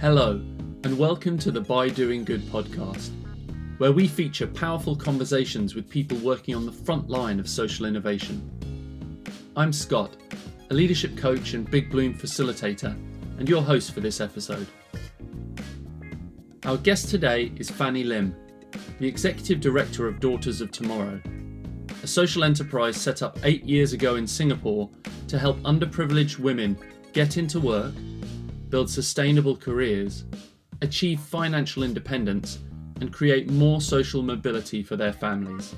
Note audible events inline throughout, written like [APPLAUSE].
Hello, and welcome to the By Doing Good podcast, where we feature powerful conversations with people working on the front line of social innovation. I'm Scott, a leadership coach and Big Bloom facilitator, and your host for this episode. Our guest today is Fannie Lim, the Executive Director of Daughters of Tomorrow, a social enterprise set up eight years ago in Singapore to help underprivileged women get into work build sustainable careers, achieve financial independence, and create more social mobility for their families.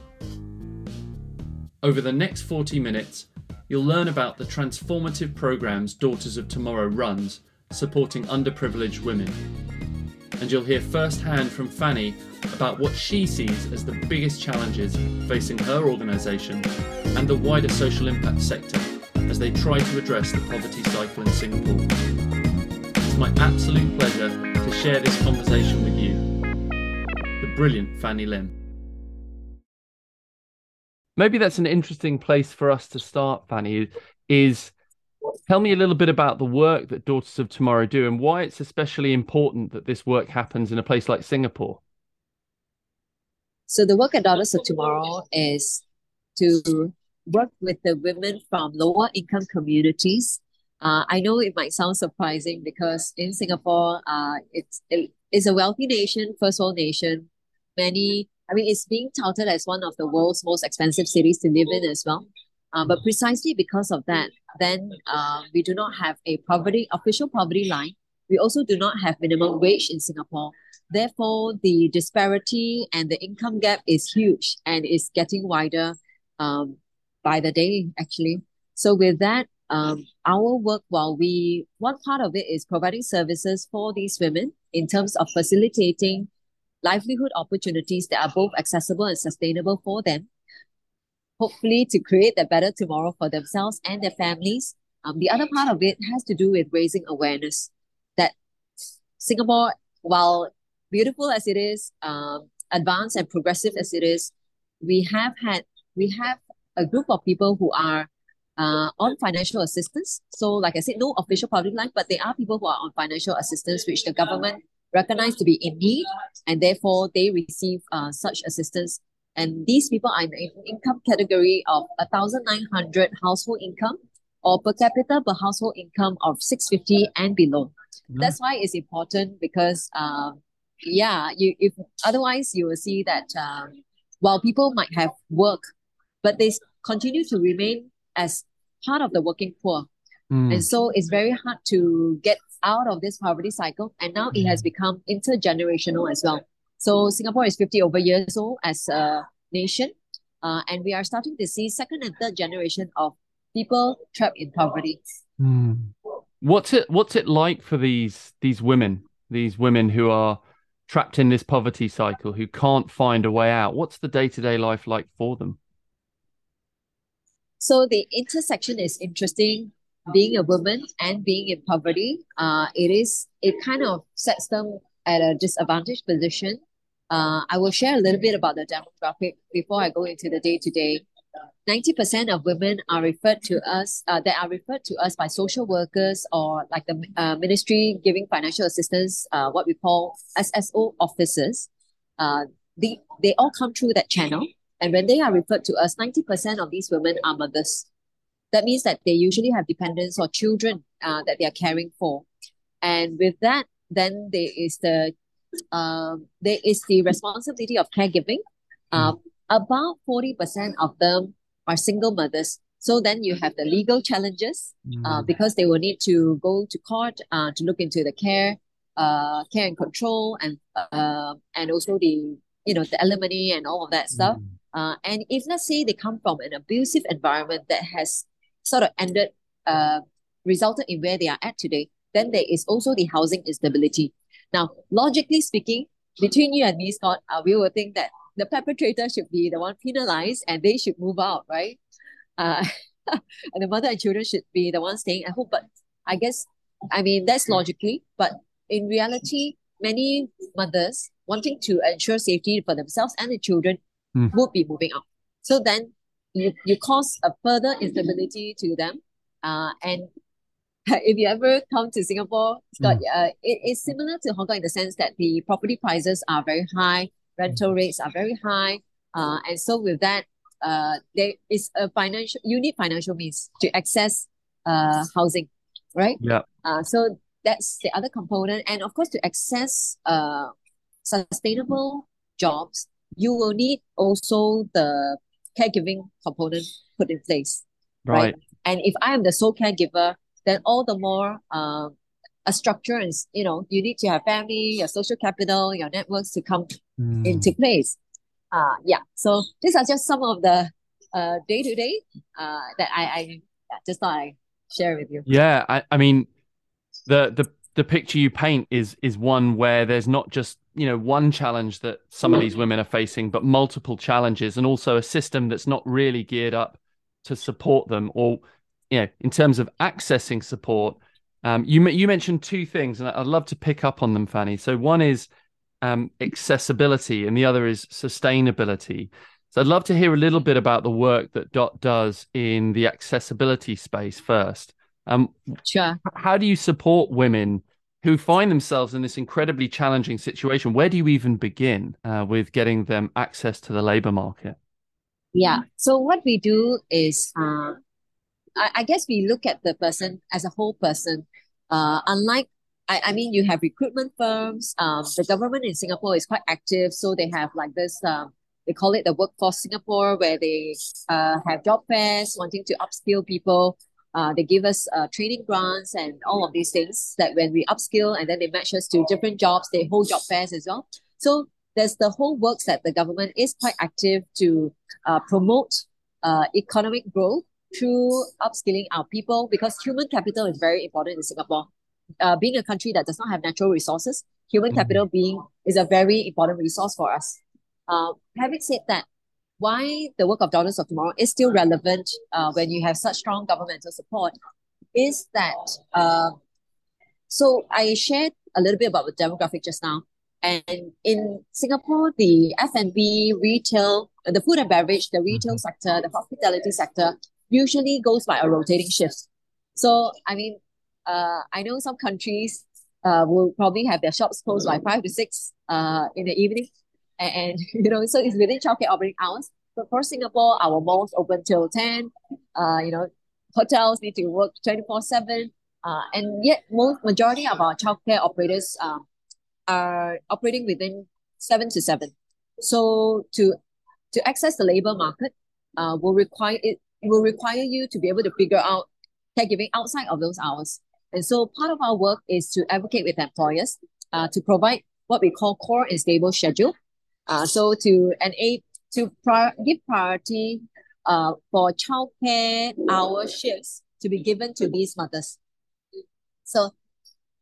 Over the next 40 minutes, you'll learn about the transformative programs Daughters of Tomorrow runs supporting underprivileged women. And you'll hear firsthand from Fannie about what she sees as the biggest challenges facing her organisation and the wider social impact sector as they try to address the poverty cycle in Singapore It's my absolute pleasure to share this conversation with you, the brilliant Fannie Lim. Maybe that's an interesting place for us to start, Fannie, is tell me a little bit about the work that Daughters of Tomorrow do and why it's especially important that this work happens in a place like Singapore. So the work at Daughters of Tomorrow is to work with the women from lower income communities uh, I know it might sound surprising because in Singapore, uh, it's it is a wealthy nation, first world nation. Many, I mean, it's being touted as one of the world's most expensive cities to live in as well. Uh, but precisely because of that, then uh, we do not have a poverty official poverty line. We also do not have minimum wage in Singapore. Therefore, the disparity and the income gap is huge and is getting wider um, by the day, actually. So with that, um, our work, while we, one part of it is providing services for these women in terms of facilitating livelihood opportunities that are both accessible and sustainable for them, hopefully to create a better tomorrow for themselves and their families. Um, the other part of it has to do with raising awareness that Singapore, while beautiful as it is, um, advanced and progressive as it is, we have had, we have a group of people who are uh, on financial assistance. So, like I said, no official public line, but there are people who are on financial assistance, which the government recognize to be in need, and therefore they receive uh, such assistance. And these people are in the income category of 1,900 household income or per capita per household income of 650 and below. Mm. That's why it's important because, um, yeah, you if otherwise you will see that um, while people might have work, but they continue to remain as part of the working poor. Mm. And so it's very hard to get out of this poverty cycle. And now it has hmm. become intergenerational as well. So Singapore is 50 over years old as a nation. Uh, and we are starting to see second and third generation of people trapped in poverty. Mm. What's it what's it like for these these women, these women who are trapped in this poverty cycle, who can't find a way out? What's the day-to-day life like for them? So the intersection is interesting. Being a woman and being in poverty, uh, it is it kind of sets them at a disadvantaged position. Uh, I will share a little bit about the demographic before I go into the day to day. 90% of women are referred to us uh, that are referred to us by social workers or like the uh, ministry giving financial assistance uh, what we call sso officers uh, the, they all come through that channel and when they are referred to us, 90% of these women are mothers. That means that they usually have dependents or children uh, that they are caring for. And with that, then there is the there is the responsibility of caregiving. Uh, about 40% of them are single mothers. So then you have the legal challenges uh, mm. because they will need to go to court uh, to look into the care, uh, care and control, and uh, and also the you know the alimony and all of that stuff. Mm. Uh, and if let's say they come from an abusive environment that has sort of ended, uh, resulted in where they are at today, then there is also the housing instability. Now, logically speaking, between you and me, Scott, uh, we will think that the perpetrator should be the one penalized and they should move out, right? Uh, [LAUGHS] and the mother and children should be the ones staying at home. But I guess, I mean, that's logically, but in reality, many mothers wanting to ensure safety for themselves and the children mm. would be moving out. So then you, you cause a further instability to them. Uh, and [LAUGHS] if you ever come to Singapore, Scott, mm. uh, it is similar to Hong Kong in the sense that the property prices are very high, rental rates are very high. Uh, and so with that, uh, there is a financial, you need financial means to access uh, housing, right? Yeah. Uh, so that's the other component. And of course, to access uh, sustainable jobs, you will need also the caregiving component put in place. Right. right? And if I am the sole caregiver, then all the more um, a structure is, you know, you need to have family, your social capital, your networks to come mm. into place. Uh, yeah. So these are just some of the uh, day to day uh, that I, I just thought I share with you. Yeah. I, I mean, the, the, the picture you paint is is one where there's not just you know one challenge that some of these women are facing but multiple challenges and also a system that's not really geared up to support them or you know, in terms of accessing support, um, you you mentioned two things, and I'd love to pick up on them, Fannie. So one is um, accessibility, and the other is sustainability. So I'd love to hear a little bit about the work that Dot does in the accessibility space first. Um, sure. How do you support women who find themselves in this incredibly challenging situation? Where do you even begin uh, with getting them access to the labor market? Yeah. So what we do is uh, I, I guess we look at the person as a whole person. Uh, unlike I, I mean, you have recruitment firms. Um, the government in Singapore is quite active, so they have like this. Um, they call it the Workforce Singapore, where they uh, have job fairs, wanting to upskill people. Uh, they give us uh, training grants and all of these things that when we upskill and then they match us to different jobs, they hold job fairs as well. So there's the whole works that the government is quite active to uh, promote uh, economic growth through upskilling our people because human capital is very important in Singapore. Uh, being a country that does not have natural resources, human mm-hmm. capital being is a very important resource for us. Uh, having said that, why the work of Daughters of Tomorrow is still relevant uh, when you have such strong governmental support is that uh, so I shared a little bit about the demographic just now. And in Singapore, the F&B, retail, the food and beverage, the retail mm-hmm. sector, the hospitality sector usually goes by a rotating shift. So, I mean, uh, I know some countries uh, will probably have their shops closed by five to six uh, in the evening. And, and [LAUGHS] you know, so it's within childcare operating hours. But for Singapore, our malls open till 10. Uh, you know, hotels need to work 24 7. Uh, and yet, most majority of our childcare operators um, are operating within seven to seven. So to to access the labor market, uh, will require it will require you to be able to figure out caregiving outside of those hours. And so part of our work is to advocate with employers uh, to provide what we call core and stable schedule. Uh, so to enable to prior, give priority uh, for childcare hour shifts to be given to these mothers. So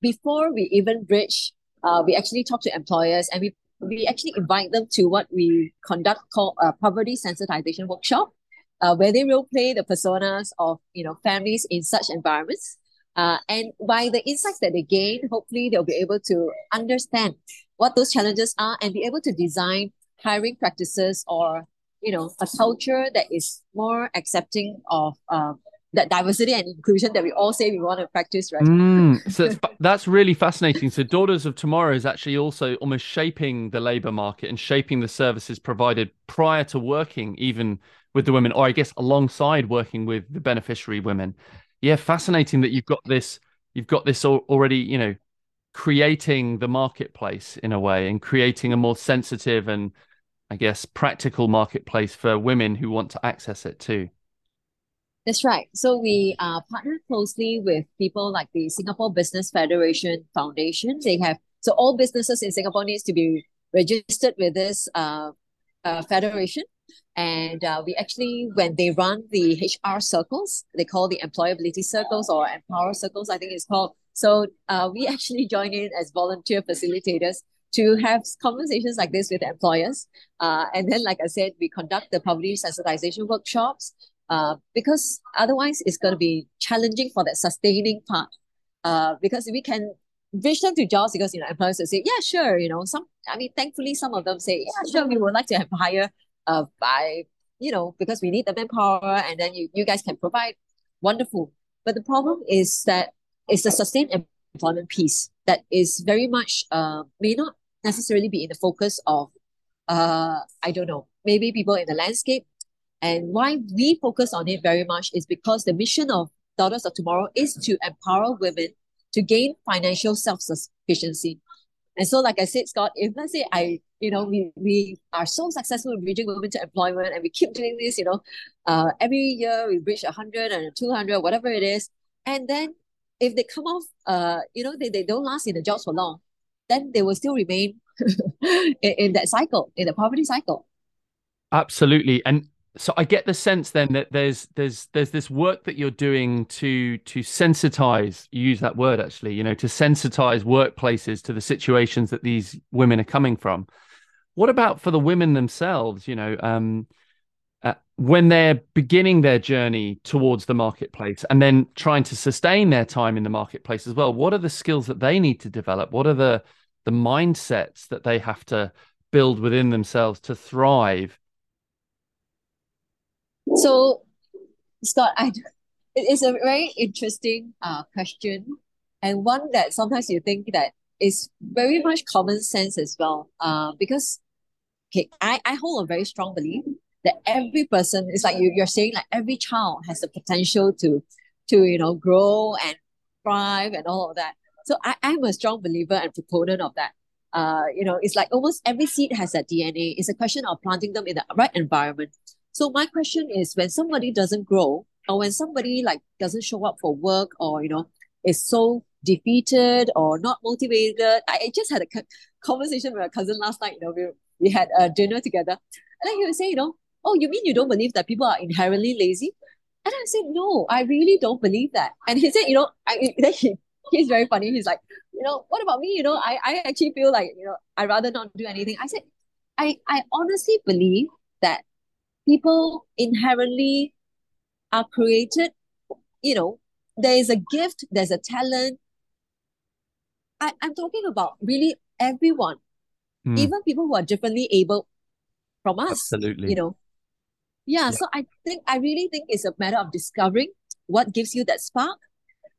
before we even bridge, uh, we actually talk to employers and we, we actually invite them to what we conduct called a poverty sensitization workshop uh, where they will play the personas of you know families in such environments. Uh, and by the insights that they gain, hopefully they'll be able to understand what those challenges are and be able to design hiring practices or you know a culture that is more accepting of um, that diversity and inclusion that we all say we want to practice, right? Mm, [LAUGHS] so that's, that's really fascinating. So, Daughters of Tomorrow is actually also almost shaping the labor market and shaping the services provided prior to working even with the women, or I guess alongside working with the beneficiary women. Yeah, fascinating that you've got this. You've got this already, you know, creating the marketplace in a way and creating a more sensitive and, I guess, practical marketplace for women who want to access it too. That's right. So we uh, partner closely with people like the Singapore Business Federation Foundation. They have so all businesses in Singapore needs to be registered with this uh, uh, federation. And uh, we actually, when they run the HR circles, they call the employability circles or empower circles, I think it's called. So uh, we actually [LAUGHS] join in as volunteer facilitators to have conversations like this with employers. Uh, and then, like I said, we conduct the poverty sensitization workshops uh, because otherwise it's going to be challenging for that sustaining part. Uh, because we can reach them to jobs because you know employers will say, yeah, sure, you know, some I mean, thankfully some of them say, yeah, sure, we would like to have higher uh, by, you know, because we need the manpower and then you, you guys can provide. Wonderful. But the problem is that it's the sustained employment piece that is very much, uh, may not necessarily be in the focus of, uh, I don't know, maybe people in the landscape. And why we focus on it very much is because the mission of Daughters of Tomorrow is to empower women to gain financial self-sufficiency. And so, like I said, Scott, if let's say I, you know, we, we are so successful in bridging women to employment and we keep doing this, you know, uh, every year we reach 100 and 200, whatever it is. And then if they come off, uh, you know, they, they don't last in the jobs for long, then they will still remain [LAUGHS] in, in that cycle, in the poverty cycle. Absolutely. And so I get the sense then that there's there's there's this work that you're doing to to sensitize you use that word actually you know to sensitize workplaces to the situations that these women are coming from. What about for the women themselves you know um, uh, when they're beginning their journey towards the marketplace and then trying to sustain their time in the marketplace as well what are the skills that they need to develop? What are the the mindsets that they have to build within themselves to thrive so, Scott, I, it is a very interesting uh, question and one that sometimes you think that is very much common sense as well. Uh, because okay, I, I hold a very strong belief that every person is like you, you're saying like every child has the potential to to you know grow and thrive and all of that. So I, I'm a strong believer and proponent of that. Uh, you know, it's like almost every seed has a DNA. It's a question of planting them in the right environment. So my question is when somebody doesn't grow or when somebody like doesn't show up for work or, you know, is so defeated or not motivated. I just had a conversation with a cousin last night, you know, we, we had a dinner together. And then he would say, you know, oh, you mean you don't believe that people are inherently lazy? And I said, no, I really don't believe that. And he said, you know, I, [LAUGHS] then he, he's very funny. He's like, you know, what about me? You know, I, I actually feel like, you know, I'd rather not do anything. I said, I, I honestly believe people inherently are created, you know, there is a gift, there's a talent. I, I'm talking about really everyone, mm. even people who are differently able from us. Absolutely. You know. Yeah, yeah, so I think I really think it's a matter of discovering what gives you that spark.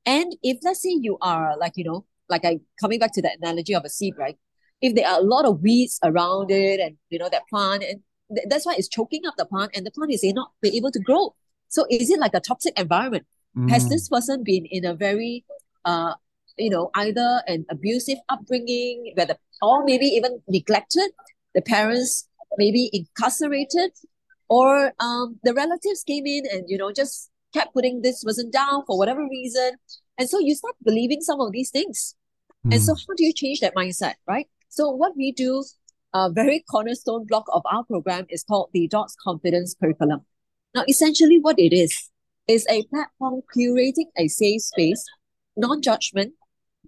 And if let's say you are like, you know, like I coming back to the analogy of a seed, right? If there are a lot of weeds around it and you know that plant and th- that's why it's choking up the plant and the plant is not be able to grow. So is it like a toxic environment? Mm. Has this person been in a very uh you know either an abusive upbringing where the or maybe even neglected, the parents maybe incarcerated, or um the relatives came in and you know just kept putting this person down for whatever reason. And so you start believing some of these things. Mm. And so how do you change that mindset, right? So what we do a very cornerstone block of our program is called the DOTS Confidence Curriculum. Now, essentially, what it is is a platform curating a safe space, non-judgment,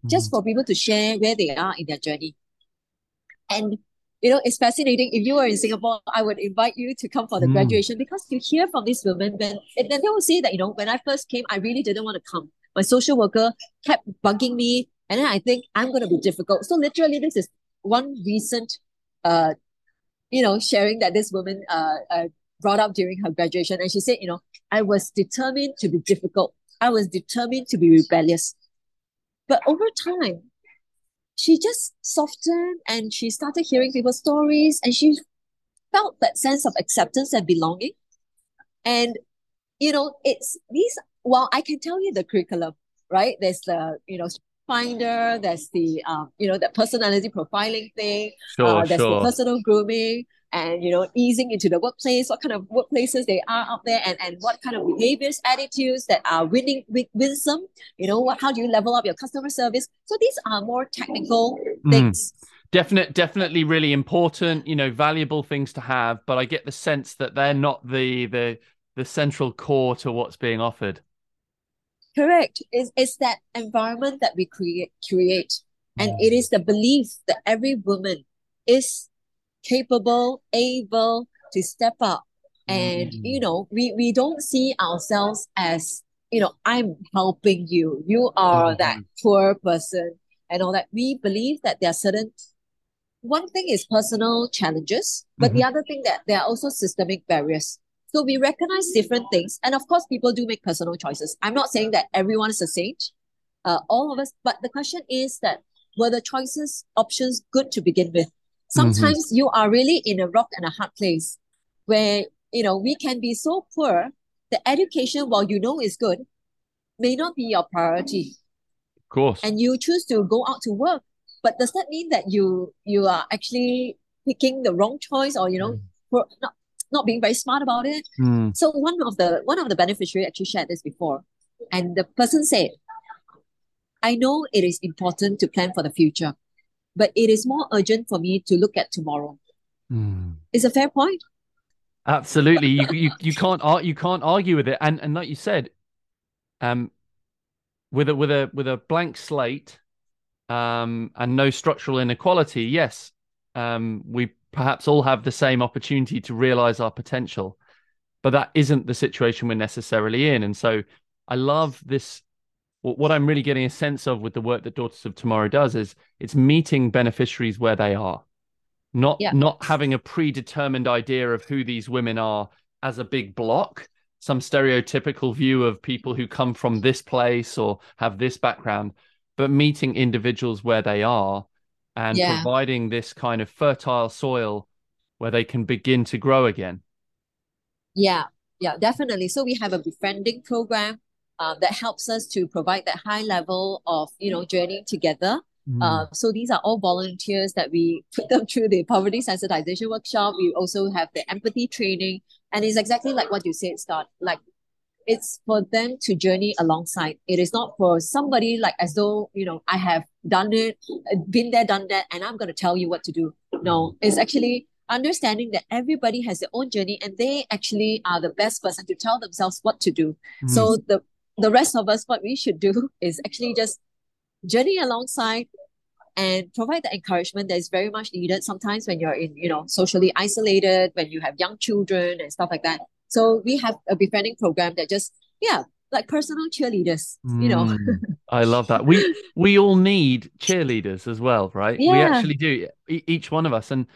mm. just for people to share where they are in their journey. And you know, it's fascinating. If you were in Singapore, I would invite you to come for the mm. graduation because you hear from these women when and then they will say that, you know, when I first came, I really didn't want to come. My social worker kept bugging me, and then I think I'm gonna be difficult. So literally, this is one recent uh, you know, sharing that this woman uh, uh, brought up during her graduation. And she said, you know, I was determined to be difficult. I was determined to be rebellious. But over time, she just softened and she started hearing people's stories and she felt that sense of acceptance and belonging. And, you know, it's these, well, I can tell you the curriculum, right? There's the, you know, finder there's the um you know that personality profiling thing sure, uh, there's sure. the personal grooming and you know easing into the workplace what kind of workplaces they are out there and and what kind of behaviors attitudes that are winning winsome you know what how do you level up your customer service so these are more technical mm. things definite definitely really important you know valuable things to have but i get the sense that they're not the the the central core to what's being offered Correct. It's, it's that environment that we create create. And it is the belief that every woman is capable, able to step up. And mm. you know, we, we don't see ourselves as, you know, I'm helping you. You are mm. that poor person and all that. We believe that there are certain one thing is personal challenges, but mm-hmm. the other thing that there are also systemic barriers. So we recognize different things. And of course, people do make personal choices. I'm not saying that everyone is a saint, uh, all of us, but the question is that were the choices, options good to begin with? Sometimes mm-hmm. you are really in a rock and a hard place where, you know, we can be so poor the education, while you know is good, may not be your priority. Of course. And you choose to go out to work. But does that mean that you you are actually picking the wrong choice or you know mm. for not not being very smart about it? Mm. So one of the one of the beneficiary actually shared this before. And the person said, I know it is important to plan for the future, but it is more urgent for me to look at tomorrow. Mm. It's a fair point. Absolutely, you you you can't you can't argue with it, and and like you said, um, with a with a with a blank slate, um, and no structural inequality, yes, um, we perhaps all have the same opportunity to realize our potential, but that isn't the situation we're necessarily in, and so I love this. What I'm really getting a sense of with the work that Daughters of Tomorrow does is it's meeting beneficiaries where they are not yeah. not having a predetermined idea of who these women are as a big block some stereotypical view of people who come from this place or have this background but meeting individuals where they are and yeah. providing this kind of fertile soil where they can begin to grow again yeah yeah definitely so we have a befriending program uh, that helps us to provide that high level of you know journeying together Mm. Uh, so these are all volunteers that we [LAUGHS] put them through the poverty sensitization workshop. We also have the empathy training, and it's exactly like what you said, Scott. Like it's for them to journey alongside. It is not for somebody like as though you know I have done it, been there, done that, and I'm going to tell you what to do. No, it's actually understanding that everybody has their own journey and they actually are the best person to tell themselves what to do. Mm. So the the rest of us, what we should do [LAUGHS] is actually just journey alongside and provide the encouragement that is very much needed sometimes when you're in you know socially isolated when you have young children and stuff like that so we have a befriending program that just yeah like personal cheerleaders you know mm, i [LAUGHS] love that we we all need cheerleaders as well right yeah. we actually do each one of us and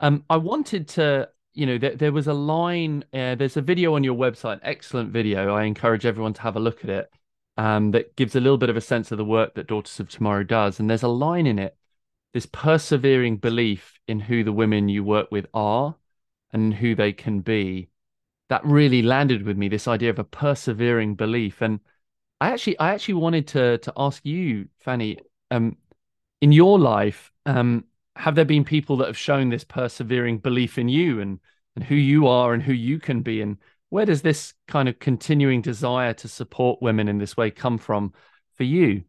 um i wanted to you know there, there was a line uh, there's a video on your website excellent video i encourage everyone to have a look at it um, that gives a little bit of a sense of the work that Daughters of Tomorrow does. And there's a line in it, this persevering belief in who the women you work with are and who they can be. That really landed with me, this idea of a persevering belief. And I actually I actually wanted to to ask you, Fannie, um, in your life, um, have there been people that have shown this persevering belief in you and and who you are and who you can be and where does this kind of continuing desire to support women in this way come from for you?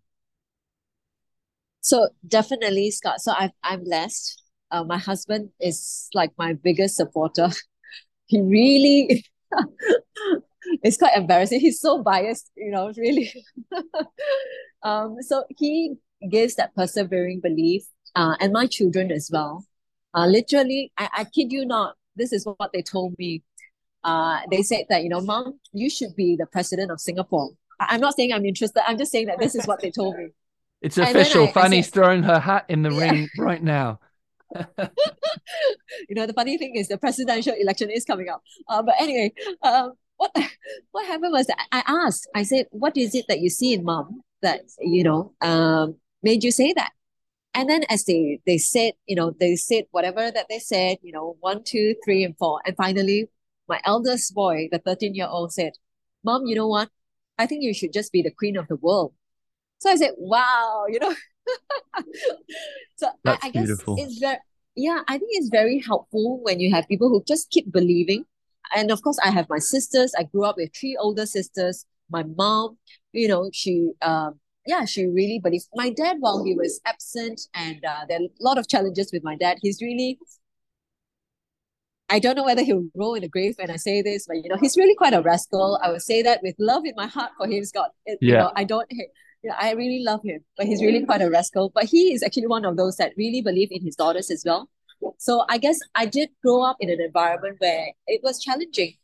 So definitely, Scott. So I I'm blessed. Uh, my husband is like my biggest supporter. [LAUGHS] he really [LAUGHS] it's quite embarrassing. He's so biased, you know, really. [LAUGHS] um, so he gives that persevering belief, uh, and my children as well. Uh, literally, I, I kid you not, this is what they told me uh, they said that, you know, mom, you should be the president of Singapore. I- am not saying I'm interested. I'm just saying that this is what they told me. It's official. I, Fannie's I said, throwing her hat in the [LAUGHS] yeah. ring right now. [LAUGHS] you know, the funny thing is the presidential election is coming up. Uh, but anyway, um, what [LAUGHS] what happened was I asked, I said, what is it that you see in mom that, you know, um, made you say that? And then as they they said, you know, they said whatever that they said, you know, one, two, three, and four. And finally, my eldest boy, the 13 year old, said, Mom, you know what? I think you should just be the queen of the world. So I said, Wow, you know. [LAUGHS] so I, I, guess it's very, yeah, I think it's very helpful when you have people who just keep believing. And of course, I have my sisters. I grew up with three older sisters. My mom, you know, she, um, yeah, she really believes. My dad, while he was absent, and uh, there are a lot of challenges with my dad, he's really I don't know whether he'll roll in the grave when I say this, but you know, he's really quite a rascal. I would say that with love in my heart for him, Scott. It, yeah. You know, I don't know, I really love him, but he's really quite a rascal. But he is actually one of those that really believe in his daughters as well. So I guess I did grow up in an environment where it was challenging,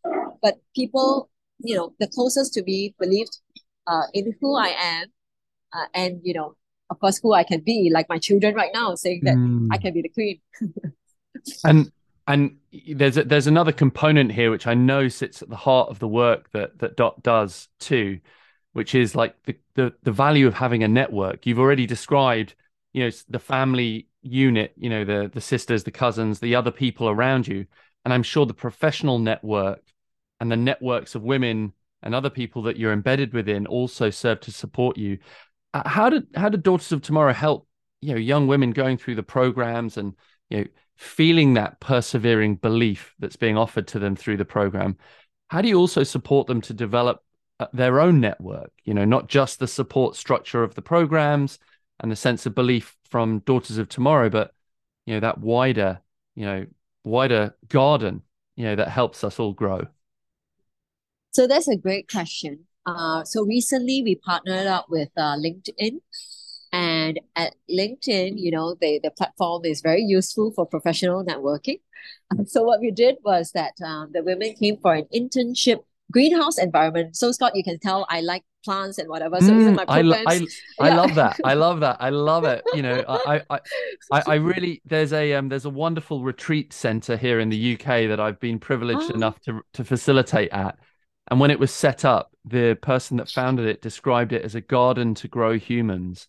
but people, you know, the closest to me believed uh, in who I am, uh, and you know, of course, who I can be, like my children right now, saying that mm. I can be the queen. [LAUGHS] and and there's a, there's another component here which I know sits at the heart of the work that that Dot does too, which is like the the, the value of having a network. You've already described, you know, the family unit, you know, the the sisters, the cousins, the other people around you, and I'm sure the professional network and the networks of women and other people that you're embedded within also serve to support you. Uh, how did how did Daughters of Tomorrow help you know young women going through the programs and you know feeling that persevering belief that's being offered to them through the program? How do you also support them to develop their own network? You know, not just the support structure of the programs and the sense of belief from Daughters of Tomorrow, but you know that wider you know wider garden you know that helps us all grow. So that's a great question. Uh, so recently we partnered up with uh, LinkedIn, and at LinkedIn, you know, they, the platform is very useful for professional networking. [LAUGHS] so what we did was that um, the women came for an internship greenhouse environment. So Scott, you can tell I like plants and whatever. So mm, my programs, I, I, yeah. I love that. I love that. I love it. You know, I, I, [LAUGHS] I, I really there's a um there's a wonderful retreat center here in the UK that I've been privileged oh. enough to to facilitate at. And when it was set up, the person that founded it described it as a garden to grow humans.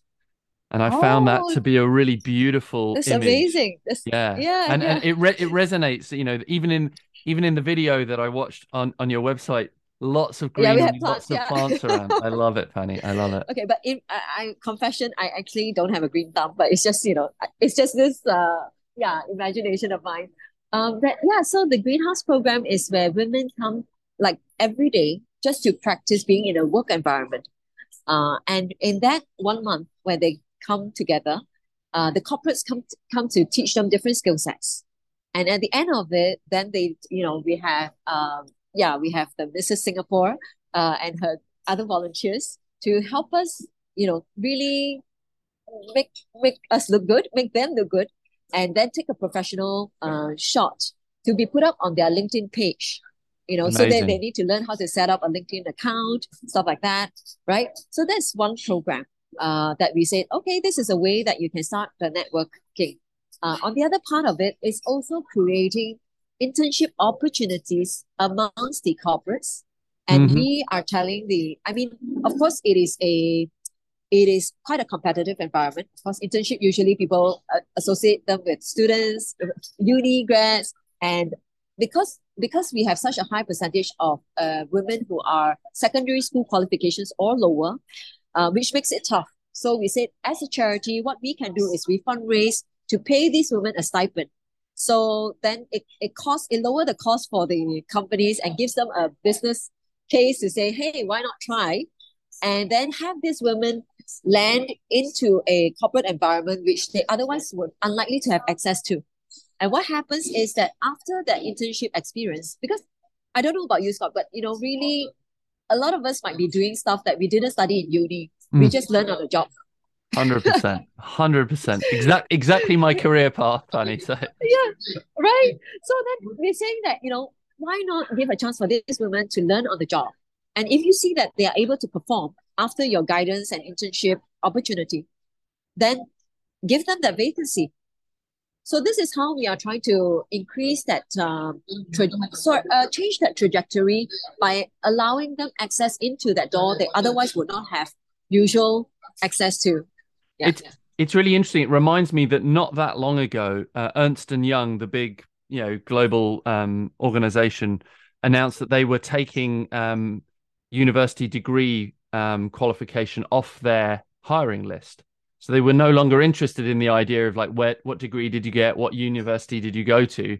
And I oh, found that to oh. be a really beautiful. That's image. amazing. That's, yeah, yeah, and yeah. and it re- it resonates. You know, even in even in the video that I watched on on your website, lots of green, yeah, plants, lots yeah. of plants around. I love it, Fannie. I love it. Okay, but in I, I confession, I actually don't have a green thumb, but it's just you know, it's just this uh yeah imagination of mine. Um, that yeah. So the greenhouse program is where women come like every day just to practice being in a work environment. Uh, and in that one month where they come together, uh, the corporates come to, come to teach them different skill sets. And at the end of it, then they, you know, we have, um, yeah, we have the Mrs. Singapore uh, and her other volunteers to help us, you know, really make make us look good, make them look good, and then take a professional uh, shot to be put up on their LinkedIn page you know, Amazing. so then they need to learn how to set up a LinkedIn account, stuff like that, right? So that's one program uh, that we said, okay, this is a way that you can start the networking. Uh, on the other part of it is also creating internship opportunities amongst the corporates. And mm-hmm. we are telling the, I mean, of course, it is a it is quite a competitive environment. Of course, internship usually people uh, associate them with students, uni grads, and because because we have such a high percentage of uh, women who are secondary school qualifications or lower, uh, which makes it tough. So we said, as a charity, what we can do is we fundraise to pay these women a stipend. So then it, it costs, it lower the cost for the companies and gives them a business case to say, hey, why not try? And then have these women land into a corporate environment which they otherwise would unlikely to have access to. And what happens is that after that internship experience, because I don't know about you, Scott, but you know, really, a lot of us might be doing stuff that we didn't study in uni. Mm. We just learned on the job. Hundred percent, hundred percent. Exact, exactly my career path, Fannie. So yeah, right. So then we're saying that you know why not give a chance for these women to learn on the job, and if you see that they are able to perform after your guidance and internship opportunity, then give them that vacancy so this is how we are trying to increase that, um, tra- so, uh, change that trajectory by allowing them access into that door they otherwise would not have usual access to. Yeah. It's, it's really interesting. It reminds me that not that long ago, uh, Ernst and Young, the big you know global um, organization, announced that they were taking um, university degree um, qualification off their hiring list. So they were no longer interested in the idea of like where what degree did you get, what university did you go to.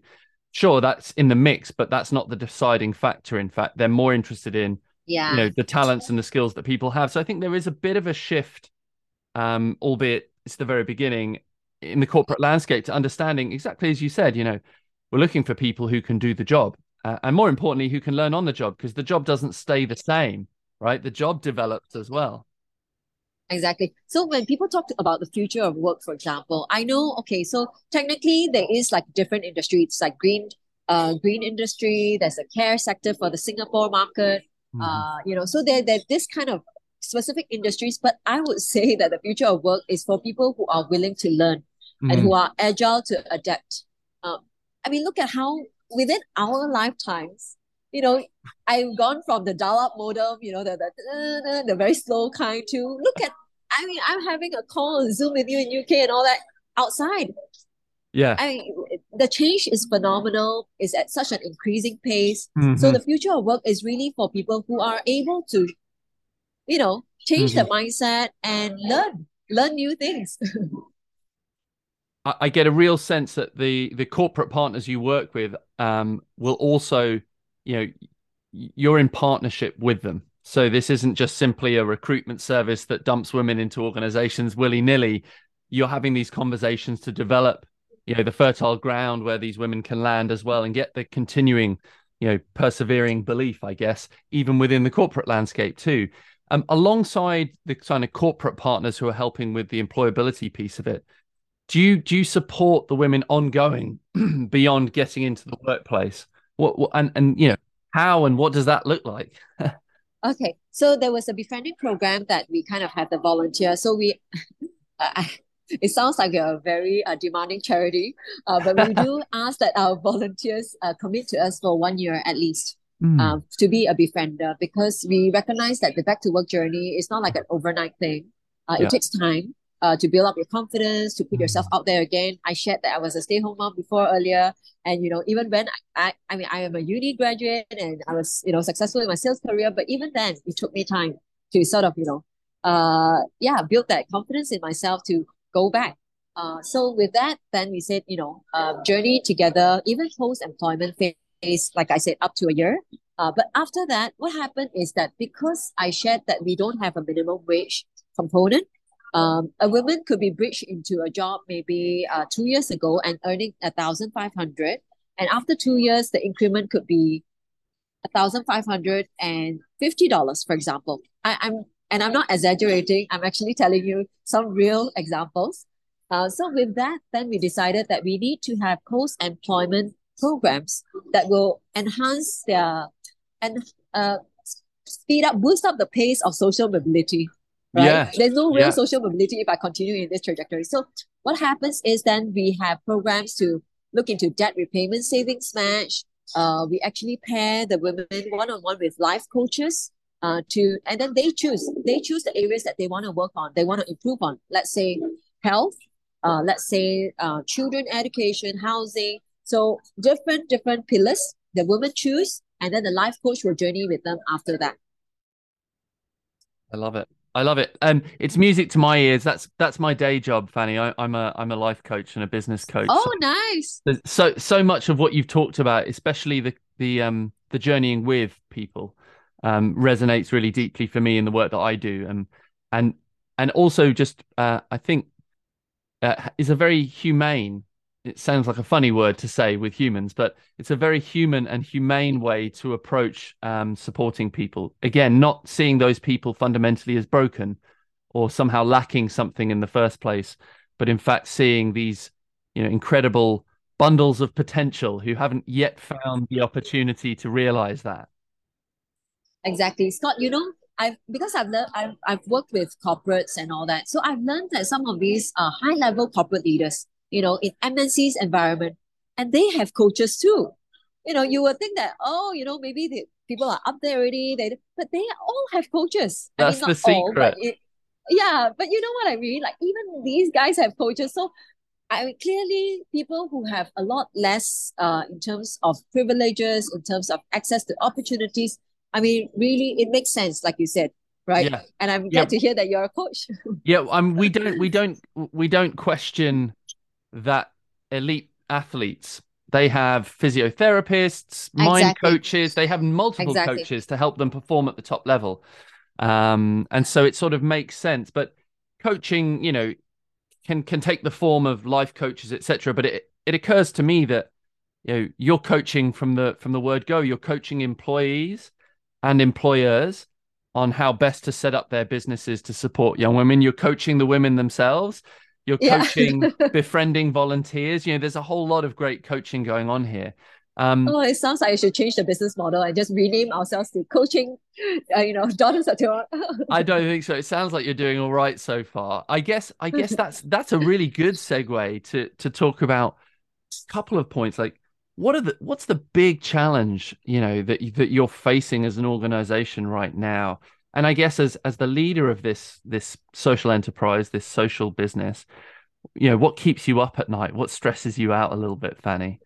Sure, that's in the mix, but that's not the deciding factor. In fact, they're more interested in yeah. you know the talents and the skills that people have. So I think there is a bit of a shift, um, albeit it's the very beginning in the corporate landscape to understanding exactly as you said. You know, we're looking for people who can do the job, uh, and more importantly, who can learn on the job because the job doesn't stay the same, right? The job develops as well. Exactly. So when people talk about the future of work, for example, I know, okay, so technically there is like different industries, it's like green, uh, green industry, there's a care sector for the Singapore market, mm-hmm. uh, you know, so there, there's this kind of specific industries, but I would say [LAUGHS] that the future of work is for people who are willing to learn mm. and who are agile to adapt. Um, I mean, look at how within our lifetimes, you know, I've gone from the dial-up modem, you know, the the, the very slow kind to look at. I mean, I'm having a call on Zoom with you in UK and all that outside. Yeah. I mean, the change is phenomenal. It's at such an increasing pace. Mm-hmm. So the future of work is really for people who are able to, you know, change mm-hmm. the mindset and learn, learn new things. [LAUGHS] I get a real sense that the the corporate partners you work with um, will also, you know, you're in partnership with them. So this isn't just simply a recruitment service that dumps women into organizations willy nilly. You're having these conversations to develop, you know, the fertile ground where these women can land as well and get the continuing, you know, persevering belief, I guess, even within the corporate landscape too. Um, alongside the kind of corporate partners who are helping with the employability piece of it, do you do you support the women ongoing [CLEARS THROAT] beyond getting into the workplace? What, what and and you know how and what does that look like? [LAUGHS] okay, so there was a befriending program that we kind of had the volunteer. So we, [LAUGHS] uh, it sounds like a very uh, demanding charity, uh, but we [LAUGHS] do ask that our volunteers uh, commit to us for one year at least. Mm. to be a befriender because we recognize that the back to work journey is not like an overnight thing. Uh, yeah. It takes time uh, to build up your confidence, to put yourself mm. out there again. I shared that I was a stay-home mom before earlier, and you know, even when I, I, mean, I am a uni graduate and I was, you know, successful in my sales career, but even then, it took me time to sort of, you know, uh, yeah, build that confidence in myself to go back. Uh, so with that, then we said, you know, uh, journey together, even post-employment phase, like I said, up to a year. Uh, but after that, what happened is that because I shared that we don't have a minimum wage component, um, a woman could be bridged into a job maybe uh, two years ago and earning a thousand five hundred, and after two years, the increment could be a thousand five hundred and fifty dollars, for example. I, I'm and I'm not exaggerating. I'm actually telling you some real examples. Uh, so with that, then we decided that we need to have post-employment programs that will enhance their and uh, speed up, boost up the pace of social mobility right? Yeah. There's no real social mobility if I continue in this trajectory. So what happens is then we have programs to look into debt repayment savings match. Uh, we actually pair the women one on one with life coaches. Uh, to and then they choose they choose the areas that they want to work on they want to improve on let's say health uh, let's say uh, children education housing so different different pillars the women choose and then the life coach will journey with them after that i love it I love it. Um, it's music to my ears. That's that's my day job, Fannie. I, am a I'm a life coach and a business coach. Oh, nice. So so much of what you've talked about, especially the the um the journeying with people, um, resonates really deeply for me in the work that I do, and and and also just uh, I think uh, is a very humane it sounds like a funny word to say with humans, but it's a very human and humane way to approach um, supporting people. Again, not seeing those people fundamentally as broken or somehow lacking something in the first place, but in fact seeing these, you know, incredible bundles of potential who haven't yet found the opportunity to realize that. Exactly, Scott. You know, I've because I've learned I've, I've worked with corporates and all that, so I've learned that some of these uh, high level corporate leaders you know, in MNC's environment, and they have coaches too. You know, you would think that, oh, you know, maybe the people are up there already, they, but they all have coaches. That's I mean, the secret. All, but it, yeah, but you know what I mean? Like even these guys have coaches. So I mean, clearly people who have a lot less uh, in terms of privileges, in terms of access to opportunities. I mean, really, it makes sense, like you said, right? Yeah. And I'm glad yeah. to hear that you're a coach. yeah, um, we don't, we [LAUGHS] don't, we don't question that elite athletes they have physiotherapists, mind exactly. coaches, they have multiple exactly. coaches to help them perform at the top level. Um, and so it sort of makes sense. But coaching, you know, can can take the form of life coaches, etc. But it it occurs to me that you know you're coaching from the from the word go. You're coaching employees and employers on how best to set up their businesses to support young women. You're coaching the women themselves you're coaching, yeah. [LAUGHS] befriending volunteers. You know, there's a whole lot of great coaching going on here. Um, oh, it sounds like I should change the business model and just rename ourselves to coaching, uh, you know, daughters of. I don't think so. It sounds like you're doing all right so far. I guess. I guess that's [LAUGHS] that's a really good segue to to talk about a couple of points. Like, what are the what's the big challenge you know that that you're facing as an organization right now? And I guess as as the leader of this this social enterprise, this social business, you know, what keeps you up at night? What stresses you out a little bit, Fannie?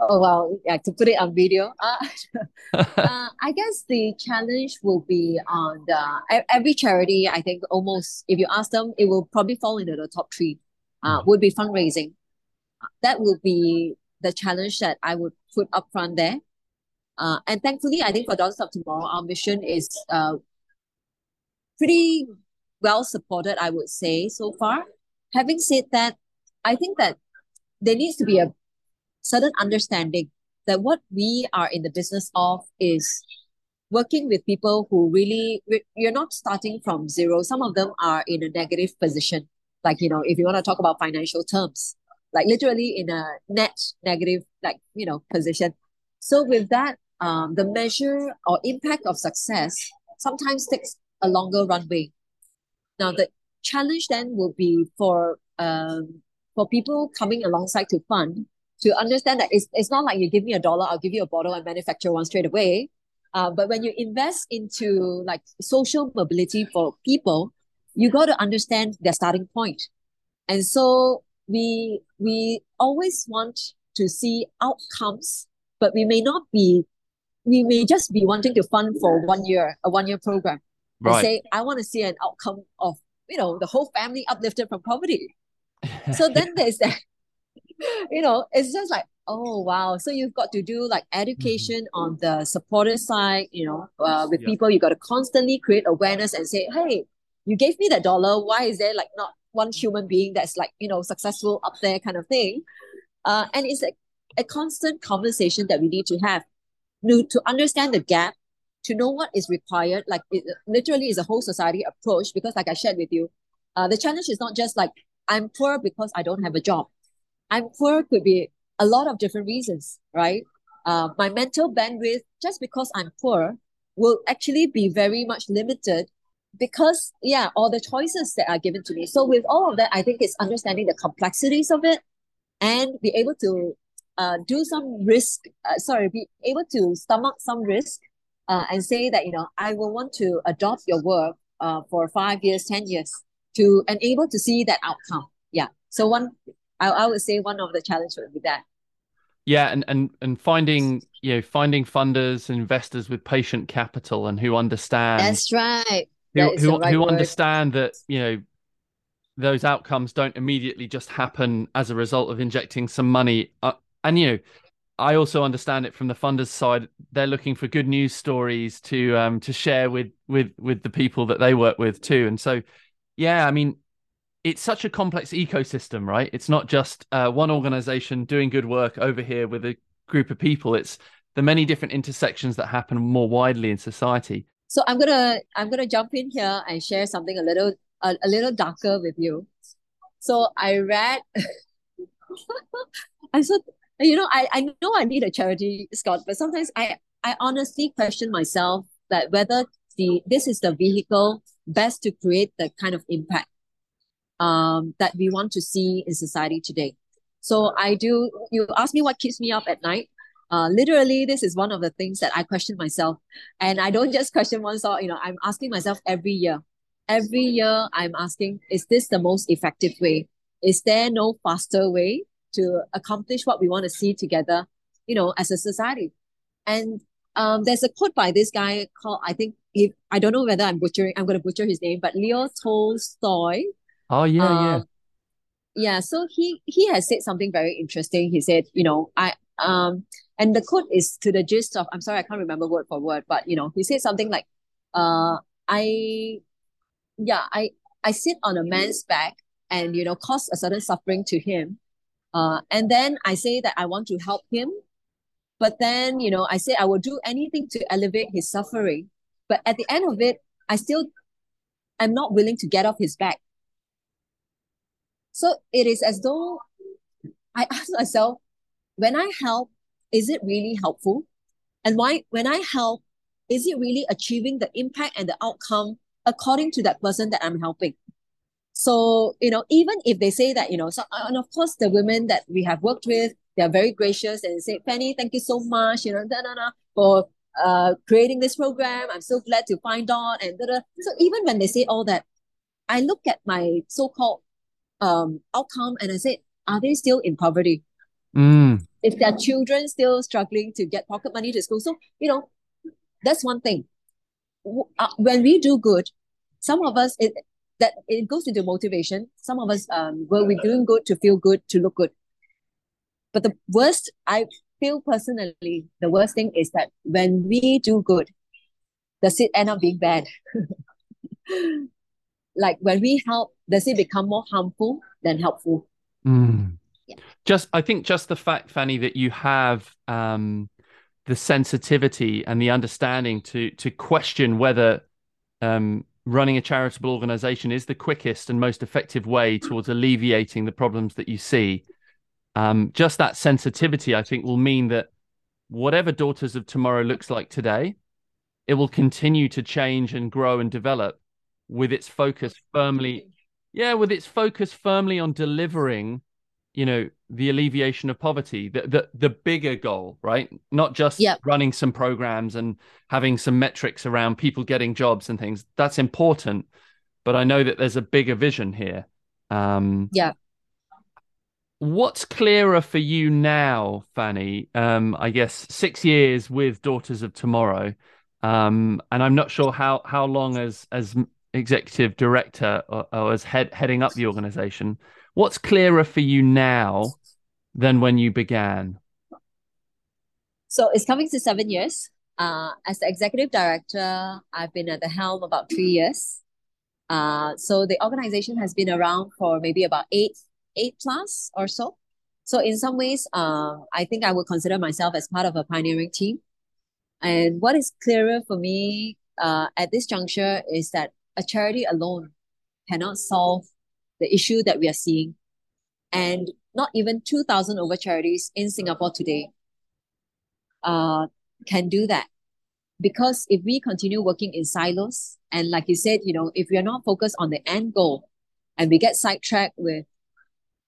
Oh well, yeah. To put it on video, [LAUGHS] uh, [LAUGHS] uh, I guess the challenge will be on the every charity. I think almost, if you ask them, it will probably fall into the top three. Uh, mm-hmm. would be fundraising. That will be the challenge that I would put up front there. Uh, and thankfully, I think for Daughters of Tomorrow, our mission is uh, pretty well supported, I would say, so far. Having said that, I think that there needs to be a certain understanding that what we are in the business of is working with people who really you're not starting from zero. Some of them are in a negative position. Like you know if you want to talk about financial terms like literally in a net negative like you know position. So with that um, the measure or impact of success sometimes takes a longer runway now the challenge then will be for um, for people coming alongside to fund to understand that it's, it's not like you give me a dollar, I'll give you a bottle and manufacture one straight away. Uh, but when you invest into like social mobility for people, you got to understand their starting point. And so we we always want to see outcomes, but we may not be we may just be wanting to fund for one year, a one year program. Right. And say, I want to see an outcome of, you know, the whole family uplifted from poverty. [LAUGHS] so then there's [LAUGHS] that you know, it's just like, oh wow. So you've got to do like education mm-hmm. on the supporter side, you know, uh, with people. You got to constantly create awareness and say, hey, you gave me that dollar. Why is there like not one human being that's like you know successful up there kind of thing? Uh, and it's a, a constant conversation that we need to have to, to understand the gap to know what is required like it literally is a whole society approach because like i shared with you uh, the challenge is not just like i'm poor because i don't have a job I'm poor could be a lot of different reasons, right? Uh, my mental bandwidth, just because I'm poor, will actually be very much limited because, yeah, all the choices that are given to me. So, with all of that, I think it's understanding the complexities of it and be able to uh, do some risk, uh, sorry, be able to stomach some risk uh, and say that, you know, I will want to adopt your work uh, for five years, 10 years to enable to see that outcome. Yeah. So, one I, I would say one of the challenges would be that. Yeah, and and and finding you know finding funders, investors with patient capital and who understand. That's right. Who that who, right who understand that you know those outcomes don't immediately just happen as a result of injecting some money. Uh, and you know, I also understand it from the funders' side. They're looking for good news stories to um to share with with with the people that they work with too. And so, yeah, I mean, it's such a complex ecosystem, right? It's not just uh, one organization doing good work over here with a group of people. It's the many different intersections that happen more widely in society. So I'm gonna I'm gonna jump in here and share something a little a, a little darker with you. So I read. [LAUGHS] I said, you know, I, I know I need a charity, Scott, but sometimes I I honestly question myself that whether the this is the vehicle best to create the kind of impact um, that we want to see in society today. So I do, you ask me what keeps me up at night. Uh, literally, this is one of the things that I question myself. And I don't just question or, you know, I'm asking myself every year. Every year, I'm asking, is this the most effective way? Is there no faster way to accomplish what we want to see together, you know, as a society? And um, there's a quote by this guy called, I think, if I don't know whether I'm butchering, I'm going to butcher his name, but Leo Tolstoy Oh yeah, um, yeah. Yeah, so he he has said something very interesting. He said, you know, I um and the quote is to the gist of I'm sorry, I can't remember word for word, but you know, he said something like, uh I yeah, I I sit on a man's back and you know cause a certain suffering to him. Uh and then I say that I want to help him. But then, you know, I say I will do anything to elevate his suffering. But at the end of it, I still I'm not willing to get off his back. So it is as though I [LAUGHS] ask myself, when I help, is it really helpful? And why, when I help, is it really achieving the impact and the outcome according to that person that I'm helping? So, you know, even if they say that, you know, so, and of course, the women that we have worked with, they are very gracious and say, Fannie, thank you so much, you know, da, da, da, for uh, creating this program. I'm so glad to find out. And da, da. so even when they say all that, I look at my so-called um, outcome and I say, are they still in poverty? Mm. If their children still struggling to get pocket money to school. So, you know, that's one thing. Uh, when we do good, some of us, it, that it goes into motivation. Some of us, um, well, we're doing good to feel good, to look good. But the worst, I feel personally, the worst thing is that when we do good, does it end up being bad? [LAUGHS] like when we help, does it become more harmful than helpful? Mm. Yeah. Just, I think, just the fact, Fannie, that you have um, the sensitivity and the understanding to to question whether um, running a charitable organization is the quickest and most effective way towards alleviating the problems that you see. Um, just that sensitivity, I think, will mean that whatever Daughters of Tomorrow looks like today, it will continue to change and grow and develop with its focus firmly, yeah, with its focus firmly on delivering, you know, the alleviation of poverty, the the, the bigger goal, right? Not just yep. running some programs and having some metrics around people getting jobs and things. That's important, but I know that there's a bigger vision here. Um, yeah. What's clearer for you now, Fannie? Um, I guess six years with Daughters of Tomorrow, um, and I'm not sure how how long as as executive director or, or as head heading up the organization. What's clearer for you now than when you began? So it's coming to seven years. Uh, as the executive director, I've been at the helm about three years. Uh, so the organization has been around for maybe about eight, eight plus or so. So in some ways, um, I think I would consider myself as part of a pioneering team. And what is clearer for me uh, at this juncture is that a charity alone cannot solve the issue that we are seeing. And not even 2,000 over charities in Singapore today uh, can do that. Because if we continue working in silos, and like you said, you know, if we are not focused on the end goal and we get sidetracked with,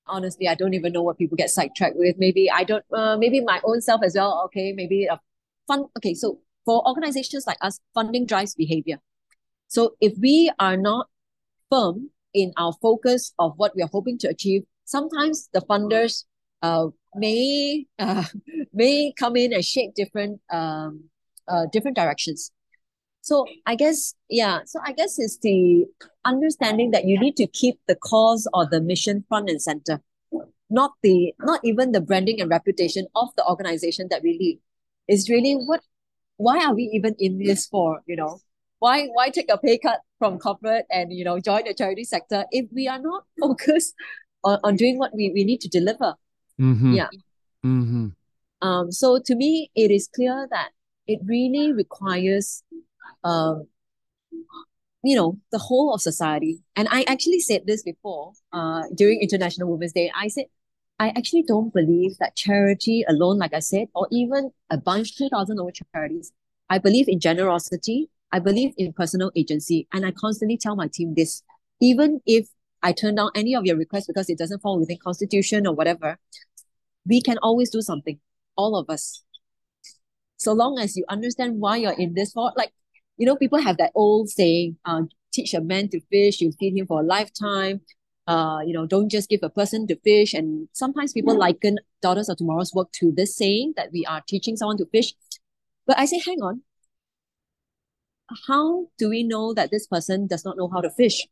honestly, I don't even know what people get sidetracked with. Maybe I don't, uh, maybe my own self as well. Okay, maybe a fun. Okay, so for organizations like us, funding drives behavior. So if we are not firm in our focus of what we are hoping to achieve, sometimes the funders uh, may [LAUGHS] uh, may come in and shape different um, uh, different directions. So I guess yeah. So I guess it's the understanding that you need to keep the cause or the mission front and center, not the not even the branding and reputation of the organization that we lead. Is really what why are we even in this for? You know, why why take a pay cut from corporate and you know join the charity sector if we are not [LAUGHS] focused on, on doing what we, we need to deliver mm-hmm. yeah mm-hmm. um so to me it is clear that it really requires um you know the whole of society and i actually said this before uh during international women's day i said i actually don't believe that charity alone like i said or even a bunch 2000 over charities i believe in generosity I believe in personal agency, and I constantly tell my team this. Even if I turn down any of your requests because it doesn't fall within constitution or whatever, we can always do something, all of us. So long as you understand why you're in this for, like, you know, people have that old saying, uh, teach a man to fish, you feed him for a lifetime. Uh, you know, don't just give a person to fish. And sometimes people liken Daughters of Tomorrow's work to this saying that we are teaching someone to fish. But I say, hang on, how do we know that this person does not know how to fish?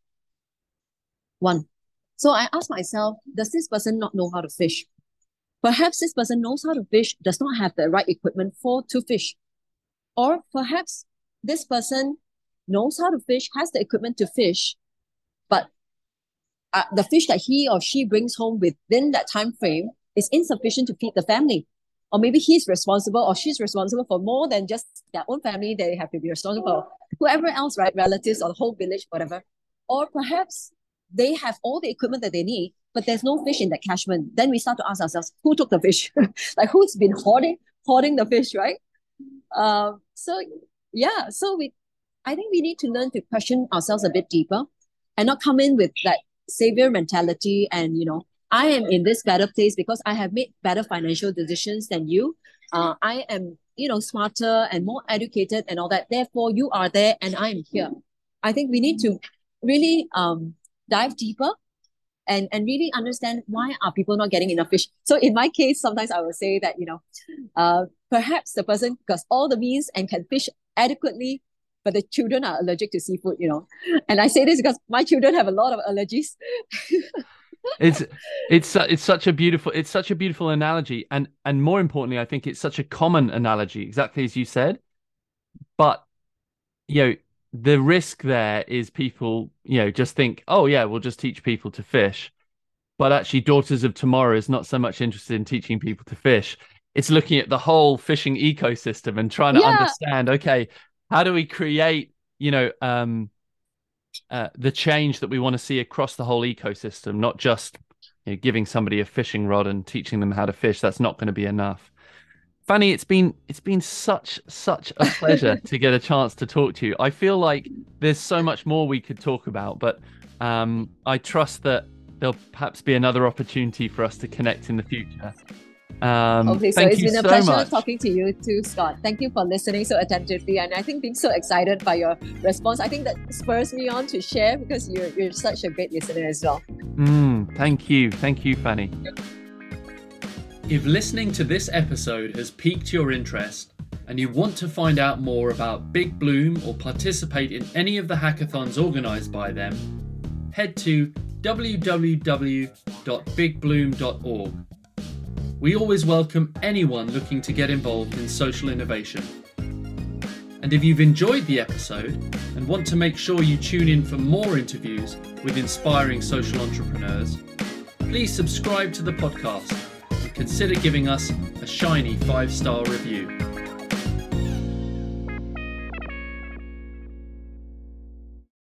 One. So I ask myself, does this person not know how to fish? Perhaps this person knows how to fish, does not have the right equipment for to fish. Or perhaps this person knows how to fish, has the equipment to fish, but uh, the fish that he or she brings home within that time frame is insufficient to feed the family or maybe he's responsible or she's responsible for more than just their own family. They have to be responsible for whoever else, right? Relatives or the whole village, whatever. Or perhaps they have all the equipment that they need, but there's no fish in that catchment. Then we start to ask ourselves, who took the fish? [LAUGHS] like who's been hoarding hoarding the fish, right? Um, so yeah, so we I think we need to learn to question ourselves a bit deeper and not come in with that savior mentality and you know, I am in this better place because I have made better financial decisions than you. Uh, I am, you know, smarter and more educated and all that. Therefore, you are there and I am here. I think we need to really um dive deeper and and really understand why are people not getting enough fish. So in my case, sometimes I will say that you know, uh, perhaps the person got all the means and can fish adequately, but the children are allergic to seafood. You know, and I say this because my children have a lot of allergies. [LAUGHS] it's it's it's such a beautiful it's such a beautiful analogy and and more importantly i think it's such a common analogy exactly as you said but you know the risk there is people, you know, just think, oh yeah, we'll just teach people to fish. But actually, Daughters of Tomorrow is not so much interested in teaching people to fish. It's looking at the whole fishing ecosystem and trying to yeah. understand, okay, how do we create, you know, um, uh, the change that we want to see across the whole ecosystem, not just you know, giving somebody a fishing rod and teaching them how to fish. That's not going to be enough. Fannie, it's been it's been such such a pleasure [LAUGHS] to get a chance to talk to you. I feel like there's so much more we could talk about, but um, I trust that there'll perhaps be another opportunity for us to connect in the future. Um, okay, so it's been a so pleasure much. talking to you too, Scott. Thank you for listening so attentively, and I think being so excited by your response. I think that spurs me on to share because you're you're such a great listener as well. Mm, thank you, thank you, Fannie. If listening to this episode has piqued your interest and you want to find out more about Big Bloom or participate in any of the hackathons organised by them, head to www.bigbloom.org. We always welcome anyone looking to get involved in social innovation. And if you've enjoyed the episode and want to make sure you tune in for more interviews with inspiring social entrepreneurs, please subscribe to the podcast and consider giving us a shiny five star review.